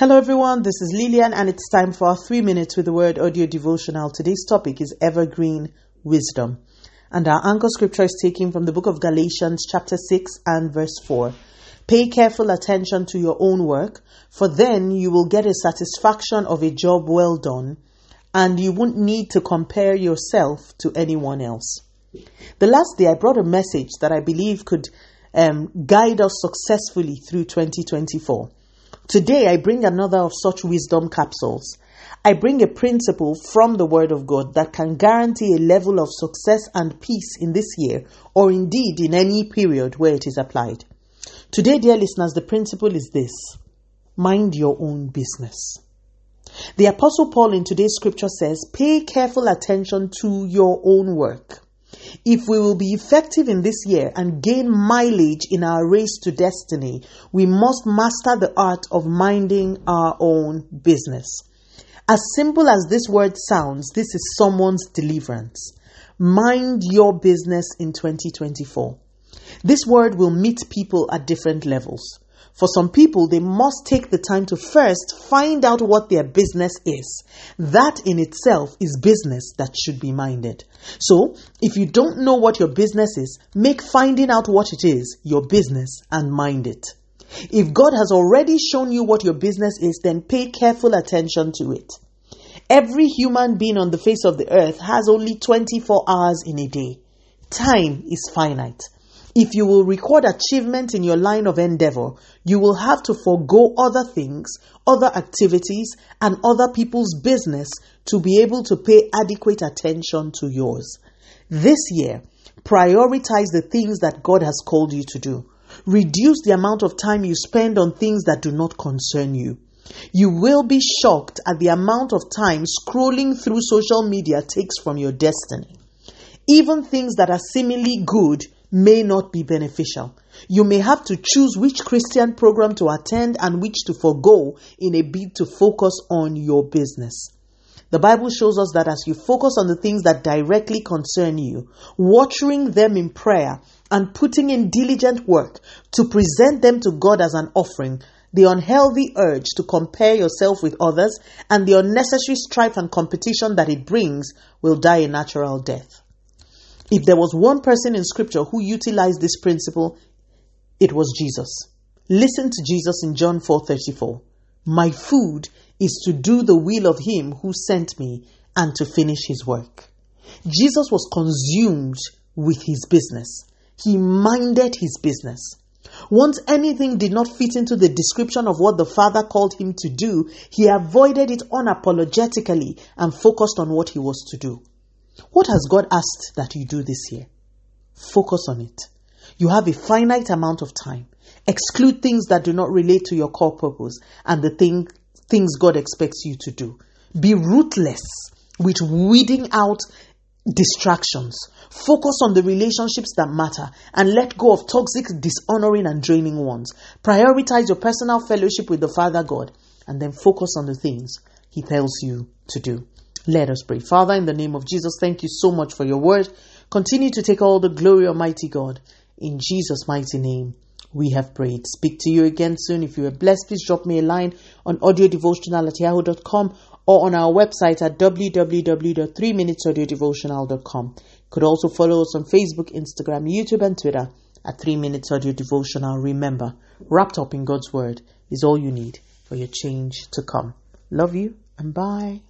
Hello, everyone. This is Lillian, and it's time for our three minutes with the word audio devotional. Today's topic is evergreen wisdom. And our anchor scripture is taken from the book of Galatians, chapter 6 and verse 4. Pay careful attention to your own work, for then you will get a satisfaction of a job well done, and you won't need to compare yourself to anyone else. The last day, I brought a message that I believe could um, guide us successfully through 2024. Today, I bring another of such wisdom capsules. I bring a principle from the Word of God that can guarantee a level of success and peace in this year, or indeed in any period where it is applied. Today, dear listeners, the principle is this mind your own business. The Apostle Paul in today's scripture says, Pay careful attention to your own work. If we will be effective in this year and gain mileage in our race to destiny, we must master the art of minding our own business. As simple as this word sounds, this is someone's deliverance. Mind your business in 2024. This word will meet people at different levels. For some people, they must take the time to first find out what their business is. That in itself is business that should be minded. So, if you don't know what your business is, make finding out what it is your business and mind it. If God has already shown you what your business is, then pay careful attention to it. Every human being on the face of the earth has only 24 hours in a day. Time is finite. If you will record achievement in your line of endeavor, you will have to forego other things, other activities, and other people's business to be able to pay adequate attention to yours. This year, prioritize the things that God has called you to do. Reduce the amount of time you spend on things that do not concern you. You will be shocked at the amount of time scrolling through social media takes from your destiny. Even things that are seemingly good may not be beneficial. You may have to choose which Christian program to attend and which to forego in a bid to focus on your business. The Bible shows us that as you focus on the things that directly concern you, watering them in prayer and putting in diligent work to present them to God as an offering, the unhealthy urge to compare yourself with others and the unnecessary strife and competition that it brings will die a natural death. If there was one person in scripture who utilized this principle, it was Jesus. Listen to Jesus in John 4:34. My food is to do the will of him who sent me and to finish his work. Jesus was consumed with his business. He minded his business. Once anything did not fit into the description of what the Father called him to do, he avoided it unapologetically and focused on what he was to do. What has God asked that you do this year? Focus on it. You have a finite amount of time. Exclude things that do not relate to your core purpose and the thing, things God expects you to do. Be ruthless with weeding out distractions. Focus on the relationships that matter and let go of toxic, dishonoring, and draining ones. Prioritize your personal fellowship with the Father God and then focus on the things He tells you to do. Let us pray. Father, in the name of Jesus, thank you so much for your word. Continue to take all the glory, Almighty God. In Jesus' mighty name, we have prayed. Speak to you again soon. If you are blessed, please drop me a line on audiodevotional at yahoo.com or on our website at www.3minutesaudiodevotional.com. You could also follow us on Facebook, Instagram, YouTube, and Twitter at 3 Minutes Audio Devotional. Remember, wrapped up in God's Word is all you need for your change to come. Love you and bye.